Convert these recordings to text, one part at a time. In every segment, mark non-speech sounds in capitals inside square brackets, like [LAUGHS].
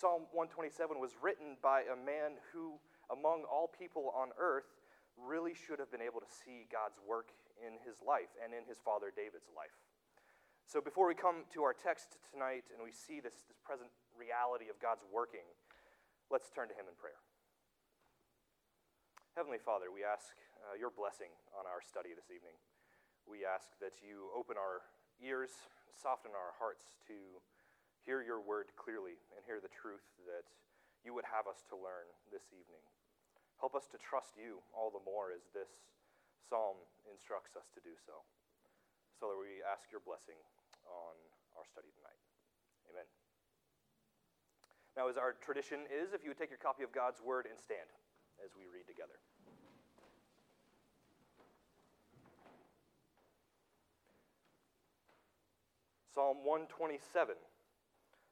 Psalm 127 was written by a man who, among all people on earth, really should have been able to see God's work in his life and in his father David's life. So before we come to our text tonight and we see this, this present reality of God's working, let's turn to him in prayer. Heavenly Father, we ask uh, your blessing on our study this evening. We ask that you open our ears, soften our hearts to hear your word clearly and hear the truth that you would have us to learn this evening. Help us to trust you all the more as this psalm instructs us to do so. So that we ask your blessing on our study tonight. Amen. Now, as our tradition is, if you would take your copy of God's word and stand as we read together. Psalm 127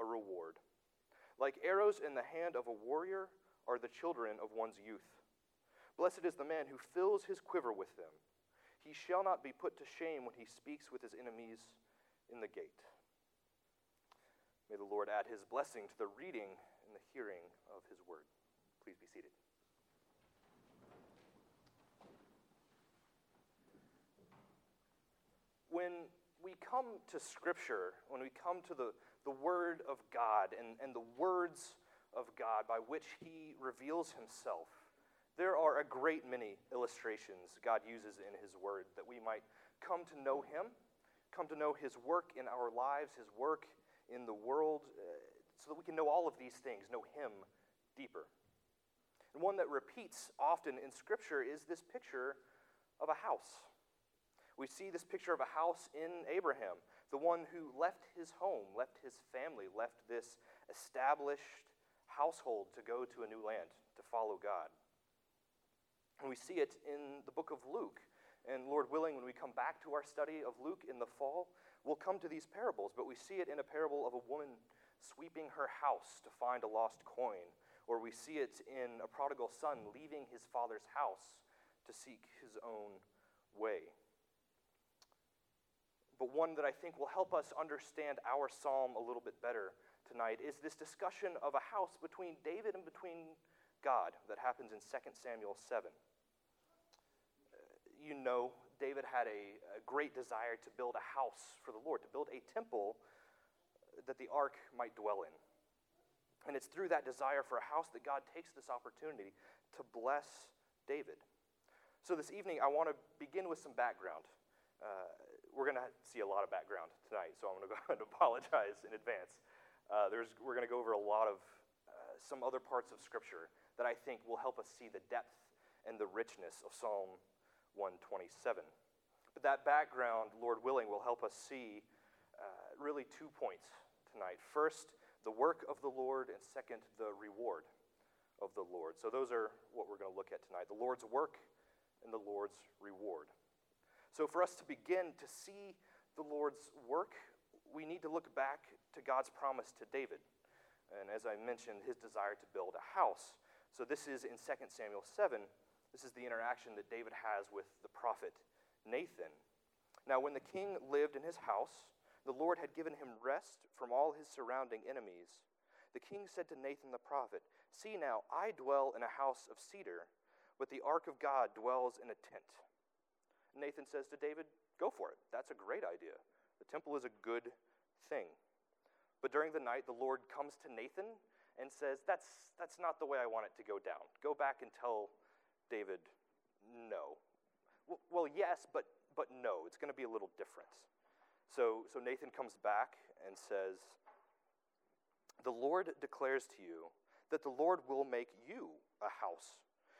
a reward. Like arrows in the hand of a warrior are the children of one's youth. Blessed is the man who fills his quiver with them. He shall not be put to shame when he speaks with his enemies in the gate. May the Lord add his blessing to the reading and the hearing of his word. Please be seated. When we come to Scripture, when we come to the, the Word of God and, and the words of God by which He reveals Himself, there are a great many illustrations God uses in His Word that we might come to know Him, come to know His work in our lives, His work in the world, uh, so that we can know all of these things, know Him deeper. And one that repeats often in Scripture is this picture of a house. We see this picture of a house in Abraham, the one who left his home, left his family, left this established household to go to a new land, to follow God. And we see it in the book of Luke. And Lord willing, when we come back to our study of Luke in the fall, we'll come to these parables, but we see it in a parable of a woman sweeping her house to find a lost coin, or we see it in a prodigal son leaving his father's house to seek his own way but one that I think will help us understand our psalm a little bit better tonight is this discussion of a house between David and between God that happens in 2 Samuel 7. You know, David had a, a great desire to build a house for the Lord, to build a temple that the ark might dwell in. And it's through that desire for a house that God takes this opportunity to bless David. So this evening, I want to begin with some background. Uh, we're going to see a lot of background tonight, so I'm going [LAUGHS] to go ahead and apologize in advance. Uh, there's, we're going to go over a lot of uh, some other parts of Scripture that I think will help us see the depth and the richness of Psalm 127. But that background, Lord willing, will help us see uh, really two points tonight. First, the work of the Lord, and second, the reward of the Lord. So, those are what we're going to look at tonight the Lord's work and the Lord's reward. So, for us to begin to see the Lord's work, we need to look back to God's promise to David. And as I mentioned, his desire to build a house. So, this is in 2 Samuel 7. This is the interaction that David has with the prophet Nathan. Now, when the king lived in his house, the Lord had given him rest from all his surrounding enemies. The king said to Nathan the prophet, See now, I dwell in a house of cedar, but the ark of God dwells in a tent. Nathan says to David, Go for it. That's a great idea. The temple is a good thing. But during the night, the Lord comes to Nathan and says, That's, that's not the way I want it to go down. Go back and tell David, No. Well, yes, but, but no. It's going to be a little different. So, so Nathan comes back and says, The Lord declares to you that the Lord will make you a house.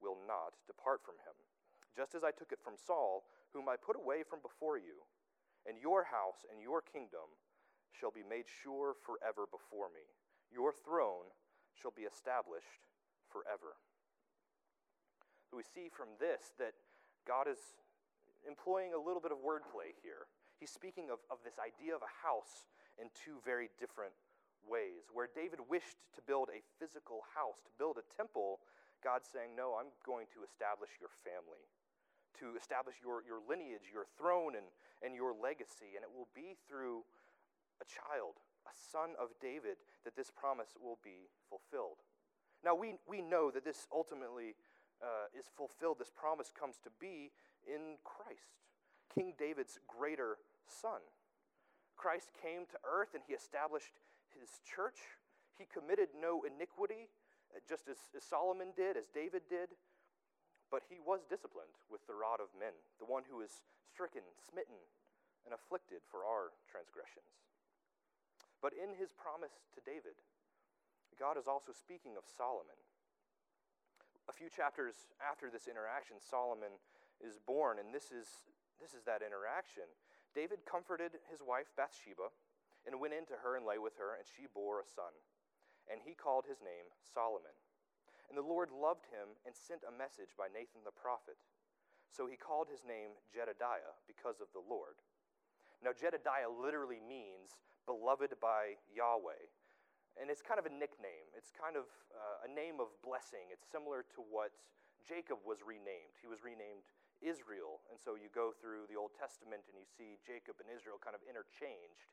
will not depart from him, just as I took it from Saul, whom I put away from before you. And your house and your kingdom shall be made sure forever before me. Your throne shall be established forever. We see from this that God is employing a little bit of wordplay here. He's speaking of, of this idea of a house in two very different ways. Where David wished to build a physical house, to build a temple, God's saying, No, I'm going to establish your family, to establish your, your lineage, your throne, and, and your legacy. And it will be through a child, a son of David, that this promise will be fulfilled. Now, we, we know that this ultimately uh, is fulfilled, this promise comes to be in Christ, King David's greater son. Christ came to earth and he established his church. He committed no iniquity, just as, as Solomon did, as David did. But he was disciplined with the rod of men, the one who is stricken, smitten, and afflicted for our transgressions. But in his promise to David, God is also speaking of Solomon. A few chapters after this interaction, Solomon is born, and this is, this is that interaction. David comforted his wife Bathsheba and went in to her and lay with her, and she bore a son. And he called his name Solomon. And the Lord loved him and sent a message by Nathan the prophet. So he called his name Jedediah because of the Lord. Now, Jedediah literally means beloved by Yahweh. And it's kind of a nickname. It's kind of uh, a name of blessing. It's similar to what Jacob was renamed. He was renamed Israel. And so you go through the Old Testament and you see Jacob and Israel kind of interchanged.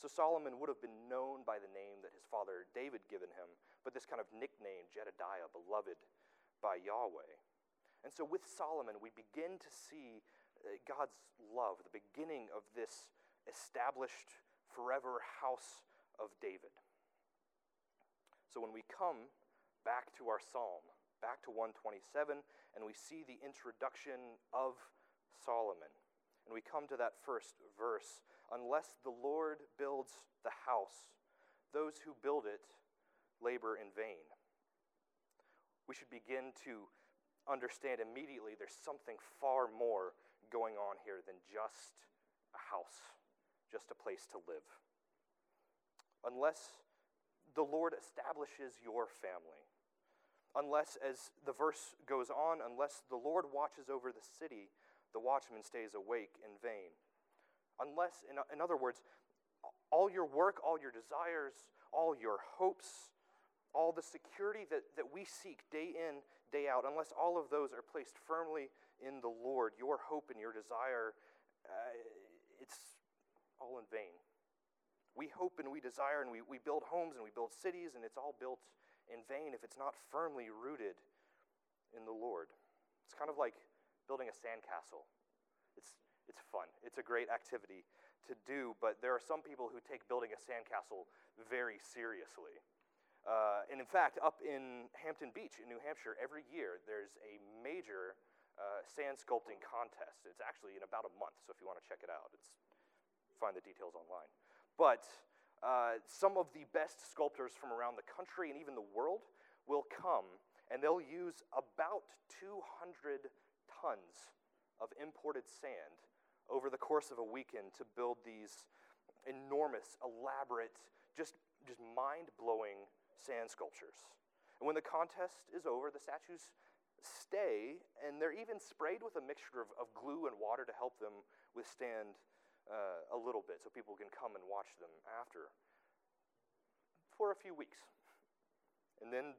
So Solomon would have been known by the name that his father David given him, but this kind of nickname, Jedediah, beloved by Yahweh. And so with Solomon, we begin to see uh, God's love, the beginning of this established forever house of David. So when we come back to our psalm, back to 127, and we see the introduction of Solomon, and we come to that first verse unless the Lord builds the house, those who build it labor in vain. We should begin to understand immediately there's something far more going on here than just a house just a place to live. Unless the Lord establishes your family, unless, as the verse goes on, unless the Lord watches over the city, the watchman stays awake in vain. Unless, in, in other words, all your work, all your desires, all your hopes, all the security that, that we seek day in, day out, unless all of those are placed firmly in the Lord, your hope and your desire, uh, it's all in vain. We hope and we desire and we, we build homes and we build cities, and it's all built in vain if it's not firmly rooted in the Lord. It's kind of like building a sandcastle. It's, it's fun, it's a great activity to do, but there are some people who take building a sandcastle very seriously. Uh, and in fact, up in Hampton Beach in New Hampshire, every year there's a major uh, sand sculpting contest. It's actually in about a month, so if you want to check it out, it's find the details online. But uh, some of the best sculptors from around the country and even the world will come and they'll use about 200 tons of imported sand over the course of a weekend to build these enormous, elaborate, just, just mind blowing sand sculptures. And when the contest is over, the statues stay, and they're even sprayed with a mixture of, of glue and water to help them withstand uh, a little bit so people can come and watch them after for a few weeks. And then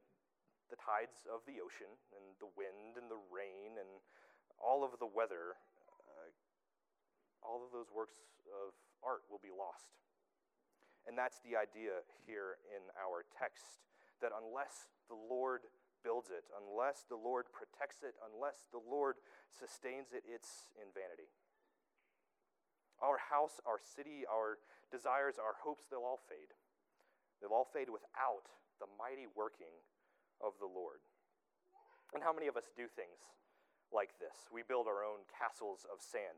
the tides of the ocean and the wind and the rain and all of the weather, all of those works of art will be lost. And that's the idea here in our text that unless the Lord builds it, unless the Lord protects it, unless the Lord sustains it, it's in vanity. Our house, our city, our desires, our hopes, they'll all fade. They'll all fade without the mighty working of the Lord. And how many of us do things like this? We build our own castles of sand.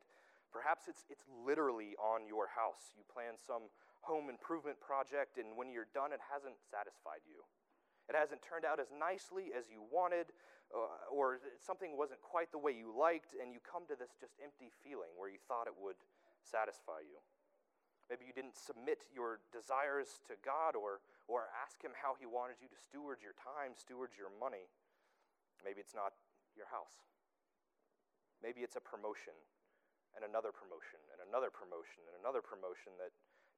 Perhaps it's, it's literally on your house. You plan some home improvement project, and when you're done, it hasn't satisfied you. It hasn't turned out as nicely as you wanted, uh, or something wasn't quite the way you liked, and you come to this just empty feeling where you thought it would satisfy you. Maybe you didn't submit your desires to God or, or ask Him how He wanted you to steward your time, steward your money. Maybe it's not your house. Maybe it's a promotion and another promotion and another promotion and another promotion that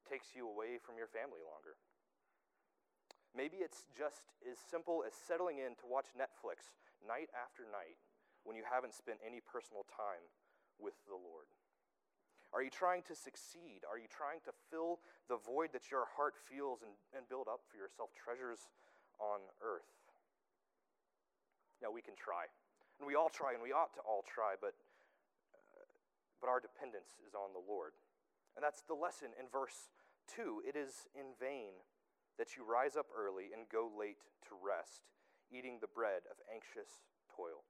takes you away from your family longer. Maybe it's just as simple as settling in to watch Netflix night after night when you haven't spent any personal time with the Lord. Are you trying to succeed? Are you trying to fill the void that your heart feels and, and build up for yourself treasures on earth? Now, we can try. And we all try, and we ought to all try, but, but our dependence is on the Lord. And that's the lesson in verse 2. It is in vain that you rise up early and go late to rest, eating the bread of anxious toil.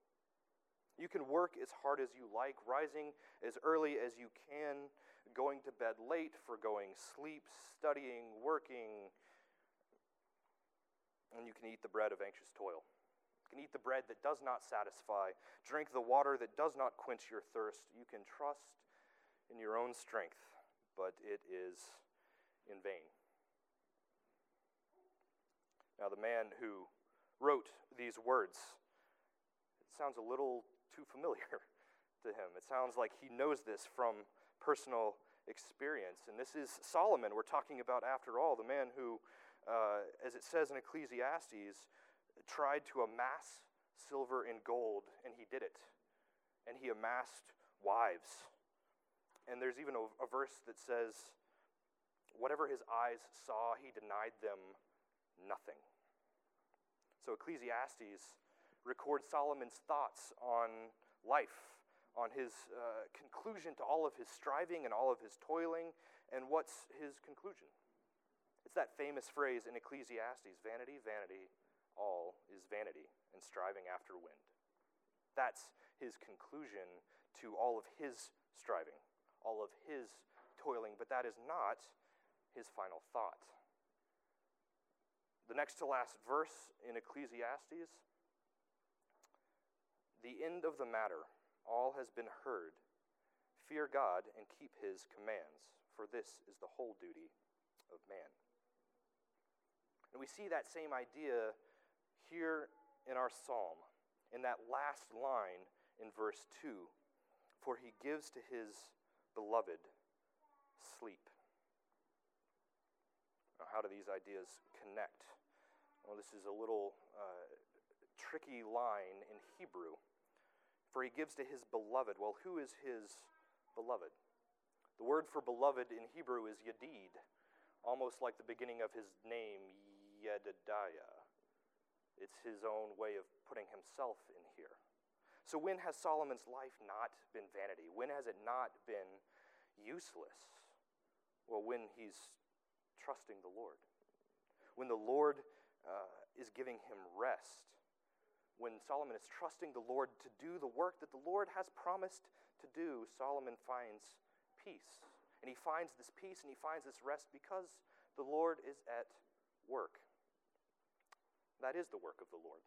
You can work as hard as you like, rising as early as you can, going to bed late, foregoing sleep, studying, working, and you can eat the bread of anxious toil. Can eat the bread that does not satisfy, drink the water that does not quench your thirst. You can trust in your own strength, but it is in vain. Now, the man who wrote these words, it sounds a little too familiar [LAUGHS] to him. It sounds like he knows this from personal experience. And this is Solomon we're talking about after all, the man who, uh, as it says in Ecclesiastes, tried to amass silver and gold, and he did it. And he amassed wives. And there's even a, a verse that says, whatever his eyes saw, he denied them nothing. So Ecclesiastes records Solomon's thoughts on life, on his uh, conclusion to all of his striving and all of his toiling, and what's his conclusion? It's that famous phrase in Ecclesiastes vanity, vanity, all is vanity, and striving after wind. That's his conclusion to all of his striving, all of his toiling, but that is not his final thought the next to last verse in Ecclesiastes the end of the matter, all has been heard. Fear God and keep his commands, for this is the whole duty of man. And we see that same idea here in our psalm, in that last line in verse 2 For he gives to his beloved sleep. Now, how do these ideas connect? Well, this is a little uh, tricky line in Hebrew. For he gives to his beloved. Well, who is his beloved? The word for beloved in Hebrew is Yadid, almost like the beginning of his name, Yedidiah. It's his own way of putting himself in here. So, when has Solomon's life not been vanity? When has it not been useless? Well, when he's trusting the Lord. When the Lord uh, is giving him rest. When Solomon is trusting the Lord to do the work that the Lord has promised to do, Solomon finds peace. And he finds this peace and he finds this rest because the Lord is at work. That is the work of the Lord.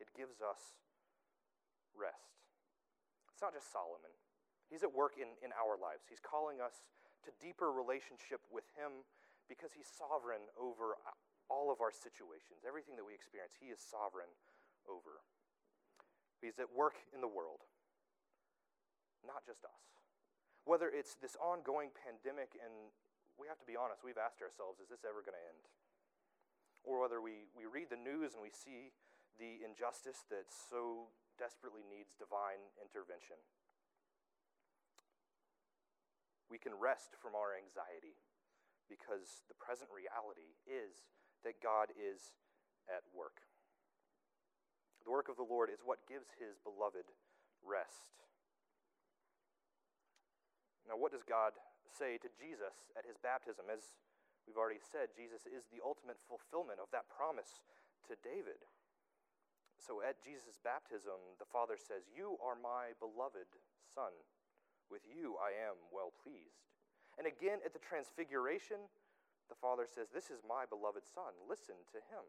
It gives us rest. It's not just Solomon, he's at work in, in our lives. He's calling us to deeper relationship with him because he's sovereign over all of our situations, everything that we experience, He is sovereign over. He's at work in the world, not just us. Whether it's this ongoing pandemic, and we have to be honest, we've asked ourselves, is this ever going to end? Or whether we, we read the news and we see the injustice that so desperately needs divine intervention. We can rest from our anxiety because the present reality is that God is at work. The work of the Lord is what gives his beloved rest. Now, what does God say to Jesus at his baptism? As we've already said, Jesus is the ultimate fulfillment of that promise to David. So at Jesus' baptism, the Father says, You are my beloved Son. With you I am well pleased. And again at the Transfiguration, the Father says, This is my beloved Son. Listen to him.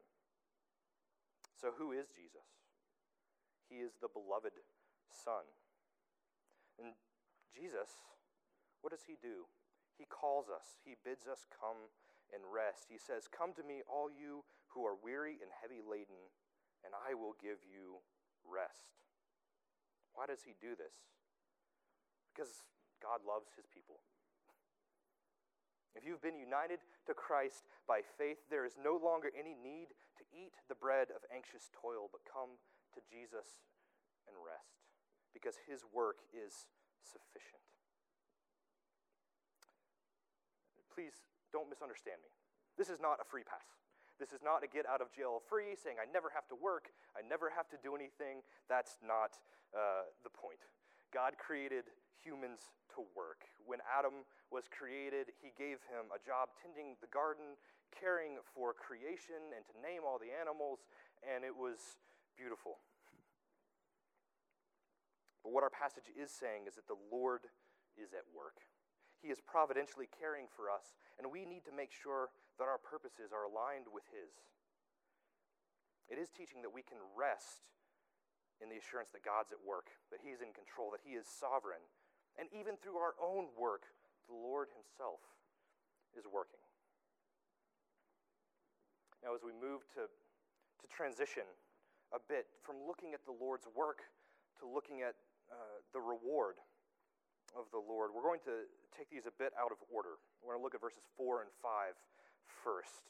So who is Jesus? He is the beloved Son. And Jesus, what does he do? He calls us, he bids us come and rest. He says, Come to me, all you who are weary and heavy laden, and I will give you rest. Why does he do this? Because God loves his people. If you've been united to Christ by faith, there is no longer any need to eat the bread of anxious toil, but come to Jesus and rest, because his work is sufficient. Please don't misunderstand me. This is not a free pass. This is not a get out of jail free, saying I never have to work, I never have to do anything. That's not uh, the point. God created humans to work. When Adam was created, he gave him a job tending the garden, caring for creation, and to name all the animals, and it was beautiful. But what our passage is saying is that the Lord is at work. He is providentially caring for us, and we need to make sure that our purposes are aligned with His. It is teaching that we can rest in the assurance that God's at work, that He's in control, that He is sovereign. And even through our own work, the Lord Himself is working. Now, as we move to, to transition a bit from looking at the Lord's work to looking at uh, the reward of the Lord. We're going to take these a bit out of order. We're going to look at verses 4 and 5 first.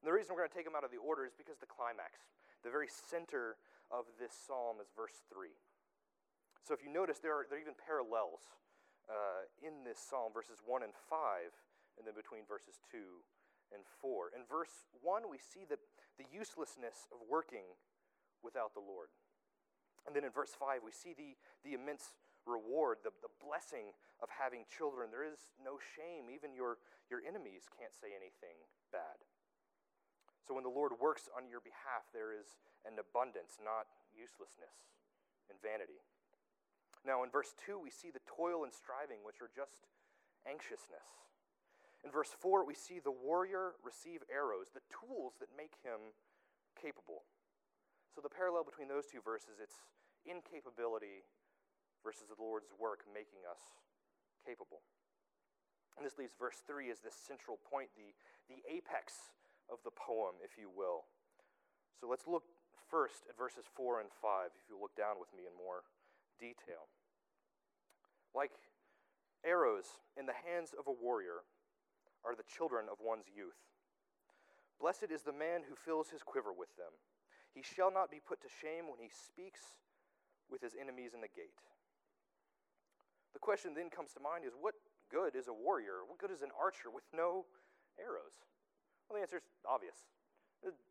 And the reason we're going to take them out of the order is because the climax, the very center of this psalm, is verse 3. So if you notice, there are, there are even parallels uh, in this psalm, verses 1 and 5, and then between verses 2 and 4. In verse 1, we see the, the uselessness of working without the Lord. And then in verse 5, we see the, the immense reward, the, the blessing of having children. There is no shame. Even your, your enemies can't say anything bad. So when the Lord works on your behalf, there is an abundance, not uselessness and vanity. Now, in verse 2, we see the toil and striving, which are just anxiousness. In verse 4, we see the warrior receive arrows, the tools that make him capable. So the parallel between those two verses, it's incapability versus the Lord's work making us capable. And this leaves verse 3 as this central point, the, the apex of the poem, if you will. So let's look first at verses 4 and 5, if you look down with me in more detail. Like arrows in the hands of a warrior are the children of one's youth. Blessed is the man who fills his quiver with them. He shall not be put to shame when he speaks with his enemies in the gate. The question then comes to mind is what good is a warrior? What good is an archer with no arrows? Well, the answer is obvious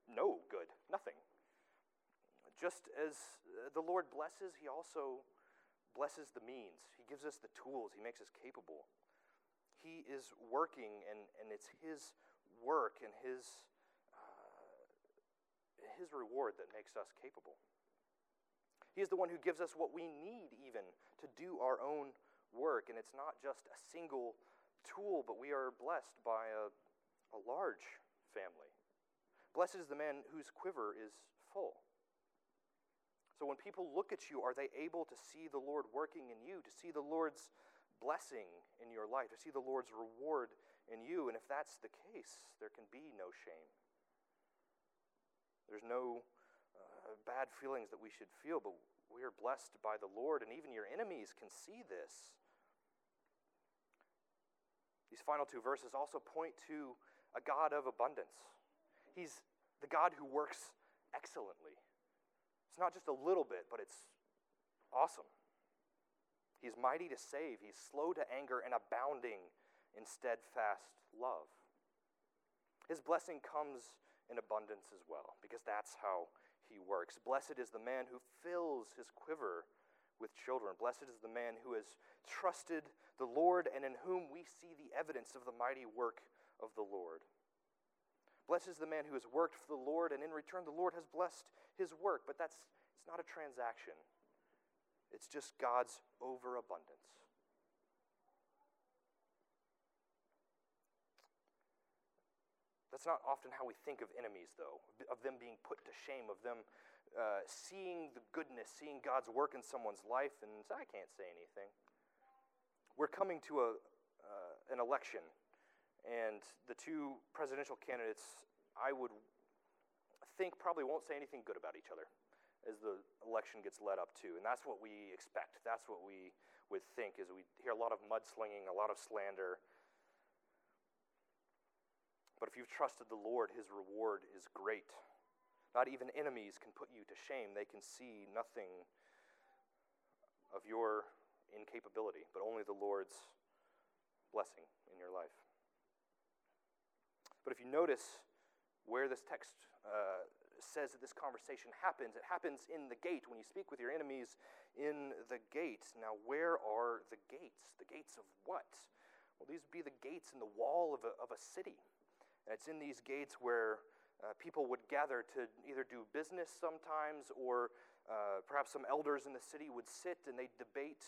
no good, nothing. Just as uh, the Lord blesses, He also blesses the means. He gives us the tools, He makes us capable. He is working, and, and it's His work and His, uh, His reward that makes us capable. He is the one who gives us what we need, even to do our own work. And it's not just a single tool, but we are blessed by a, a large family. Blessed is the man whose quiver is full. So when people look at you, are they able to see the Lord working in you, to see the Lord's blessing in your life, to see the Lord's reward in you? And if that's the case, there can be no shame. There's no uh, bad feelings that we should feel, but we are blessed by the Lord, and even your enemies can see this. These final two verses also point to a God of abundance. He's the God who works excellently. It's not just a little bit, but it's awesome. He's mighty to save, he's slow to anger, and abounding in steadfast love. His blessing comes in abundance as well, because that's how he works. Blessed is the man who fills his quiver with children. Blessed is the man who has trusted the Lord and in whom we see the evidence of the mighty work of the Lord. Blessed is the man who has worked for the Lord, and in return the Lord has blessed his work. But that's it's not a transaction. It's just God's overabundance. That's not often how we think of enemies, though, of them being put to shame, of them uh, seeing the goodness, seeing God's work in someone's life, and I can't say anything. We're coming to a, uh, an election, and the two presidential candidates, I would think, probably won't say anything good about each other as the election gets led up to. And that's what we expect. That's what we would think, is we hear a lot of mudslinging, a lot of slander, but if you've trusted the Lord, his reward is great. Not even enemies can put you to shame. They can see nothing of your incapability, but only the Lord's blessing in your life. But if you notice where this text uh, says that this conversation happens, it happens in the gate when you speak with your enemies in the gate. Now, where are the gates? The gates of what? Well, these would be the gates in the wall of a, of a city. And it's in these gates where uh, people would gather to either do business sometimes or uh, perhaps some elders in the city would sit and they'd debate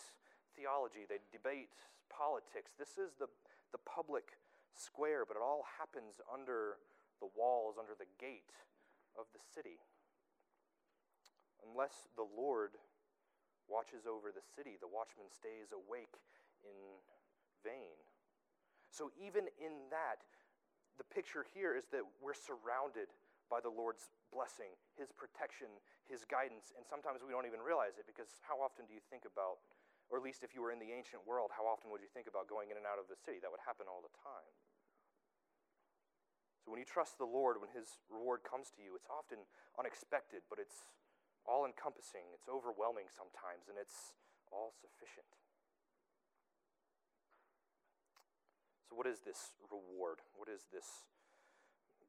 theology, they'd debate politics. This is the, the public square, but it all happens under the walls, under the gate of the city. Unless the Lord watches over the city, the watchman stays awake in vain. So, even in that, the picture here is that we're surrounded by the Lord's blessing, His protection, His guidance, and sometimes we don't even realize it because how often do you think about, or at least if you were in the ancient world, how often would you think about going in and out of the city? That would happen all the time. So when you trust the Lord, when His reward comes to you, it's often unexpected, but it's all encompassing, it's overwhelming sometimes, and it's all sufficient. So, what is this reward? What is this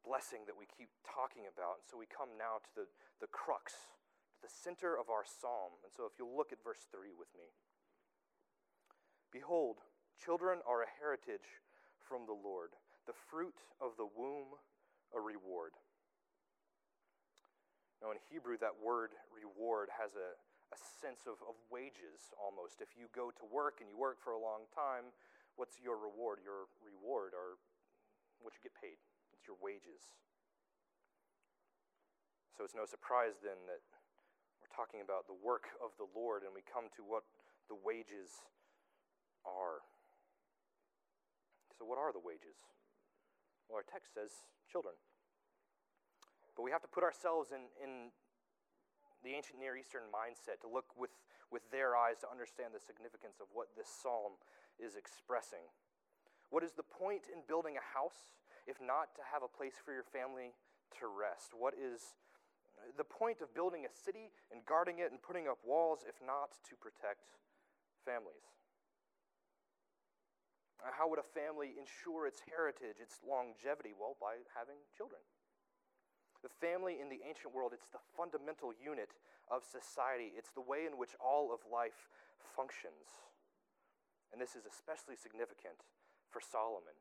blessing that we keep talking about? And so, we come now to the, the crux, to the center of our psalm. And so, if you'll look at verse 3 with me Behold, children are a heritage from the Lord, the fruit of the womb a reward. Now, in Hebrew, that word reward has a, a sense of, of wages almost. If you go to work and you work for a long time, What's your reward? Your reward are what you get paid, it's your wages. So it's no surprise then that we're talking about the work of the Lord and we come to what the wages are. So, what are the wages? Well, our text says children. But we have to put ourselves in, in the ancient Near Eastern mindset to look with, with their eyes to understand the significance of what this psalm is expressing. What is the point in building a house if not to have a place for your family to rest? What is the point of building a city and guarding it and putting up walls if not to protect families? How would a family ensure its heritage, its longevity? Well, by having children. The family in the ancient world, it's the fundamental unit of society. It's the way in which all of life functions. And this is especially significant for Solomon.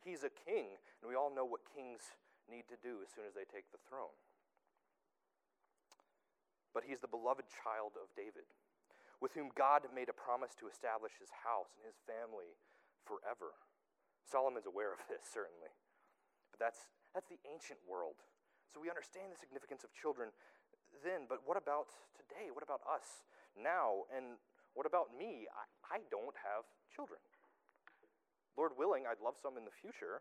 He's a king, and we all know what kings need to do as soon as they take the throne. But he's the beloved child of David, with whom God made a promise to establish his house and his family forever. Solomon's aware of [LAUGHS] this, certainly. But that's, that's the ancient world. So we understand the significance of children then, but what about today? What about us now? And what about me? I, I don't have children. Lord willing, I'd love some in the future.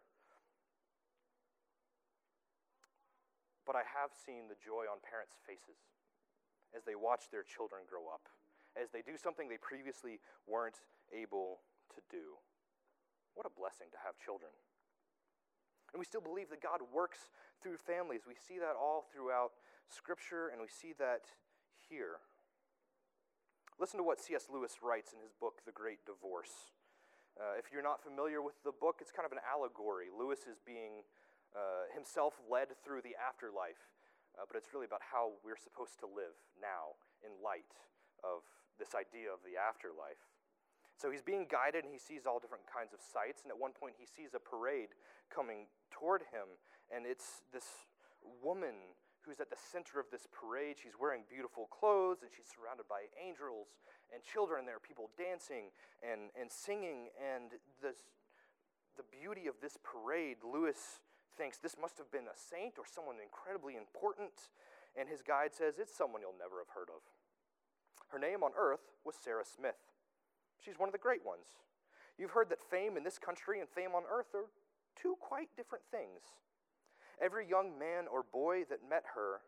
But I have seen the joy on parents' faces as they watch their children grow up, as they do something they previously weren't able to do. What a blessing to have children. And we still believe that God works through families. We see that all throughout Scripture, and we see that here. Listen to what C.S. Lewis writes in his book, The Great Divorce. Uh, if you're not familiar with the book, it's kind of an allegory. Lewis is being uh, himself led through the afterlife, uh, but it's really about how we're supposed to live now in light of this idea of the afterlife. So he's being guided and he sees all different kinds of sights. And at one point, he sees a parade coming toward him. And it's this woman who's at the center of this parade. She's wearing beautiful clothes and she's surrounded by angels and children. There are people dancing and, and singing. And this, the beauty of this parade, Lewis thinks this must have been a saint or someone incredibly important. And his guide says it's someone you'll never have heard of. Her name on earth was Sarah Smith. She's one of the great ones. You've heard that fame in this country and fame on earth are two quite different things. Every young man or boy that met her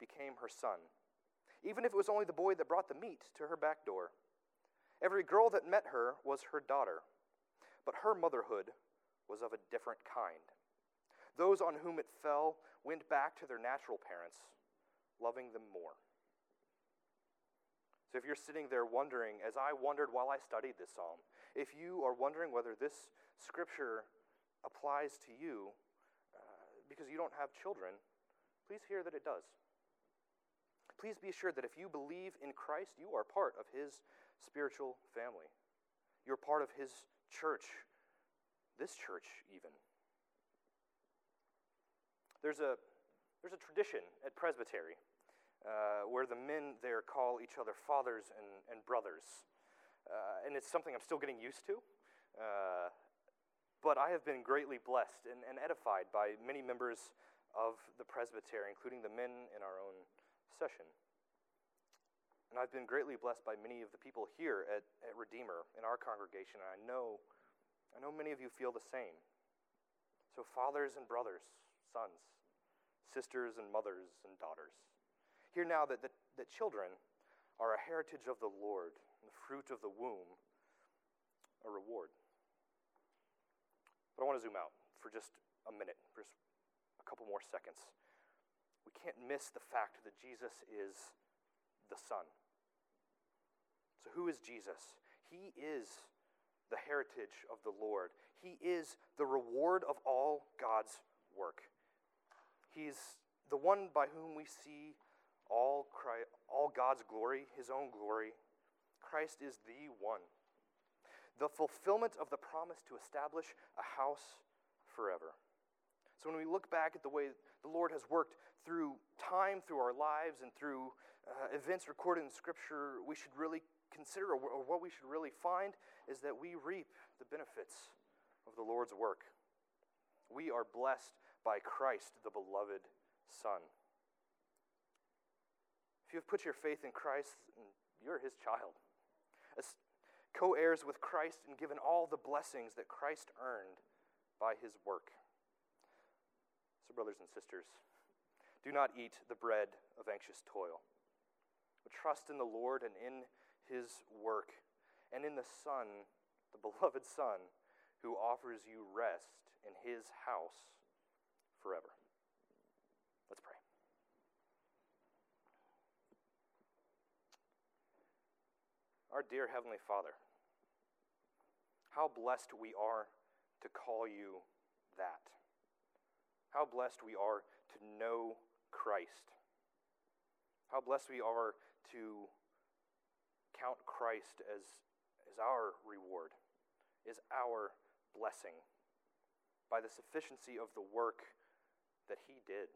became her son, even if it was only the boy that brought the meat to her back door. Every girl that met her was her daughter, but her motherhood was of a different kind. Those on whom it fell went back to their natural parents, loving them more. So if you're sitting there wondering, as I wondered while I studied this psalm, if you are wondering whether this scripture applies to you because you don't have children, please hear that it does. Please be assured that if you believe in Christ, you are part of his spiritual family. You're part of his church, this church, even. There's a, there's a tradition at Presbytery uh, where the men there call each other fathers and, and brothers. Uh, and it's something I'm still getting used to. Uh, but I have been greatly blessed and, and, edified by many members of the presbytery, including the men in our own session. And I've been greatly blessed by many of the people here at, at Redeemer in our congregation, and I know, I know many of you feel the same. So, fathers and brothers, sons, sisters and mothers and daughters. Hear now that, that, that children are a heritage of the Lord, and the fruit of the womb, a reward. But I want to zoom out for just a minute, for just a couple more seconds. We can't miss the fact that Jesus is the Son. So, who is Jesus? He is the heritage of the Lord, He is the reward of all God's work. He's the one by whom we see all, Christ, all God's glory, his own glory. Christ is the one. The fulfillment of the promise to establish a house forever. So when we look back at the way the Lord has worked through time, through our lives, and through uh, events recorded in Scripture, we should really consider, or, what we should really find, is that we reap the benefits of the Lord's work. We are blessed by Christ, the beloved Son If you have put your faith in Christ, you're his child. Co heirs with Christ and given all the blessings that Christ earned by his work. So, brothers and sisters, do not eat the bread of anxious toil, but trust in the Lord and in his work, and in the Son, the [LAUGHS] beloved Son, who offers you rest in his house forever. Let's pray. Our dear Heavenly Father, how blessed we are to call you that. How blessed we are to know Christ. How blessed we are to count Christ as, as our reward, is our blessing by the sufficiency of the work that He did.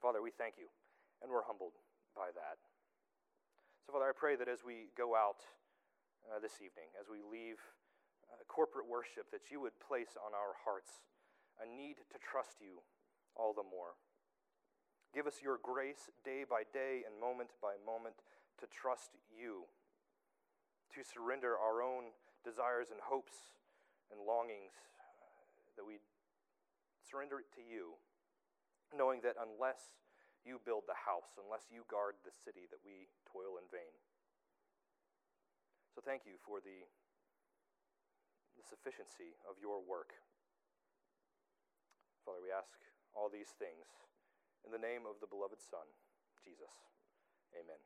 Father, we thank you, and we're humbled by that. So, Father, I pray that as we go out uh, this evening, as we leave uh, corporate worship, that you would place on our hearts a need to trust you all the more. Give us your grace day by day and moment by moment to trust you, to surrender our own desires and hopes and longings, uh, that we surrender it to you, knowing that unless you build the house unless you guard the city that we toil in vain. Thank you for the, the sufficiency of your work. Father, we ask all these things in the name of the beloved Son, Jesus. Amen.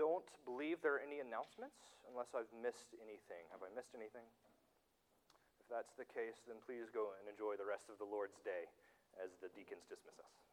Don't believe there are any announcements unless I've missed anything. Have I missed anything? If that's the case, then please go and enjoy the rest of the Lord's day as the deacons dismiss us.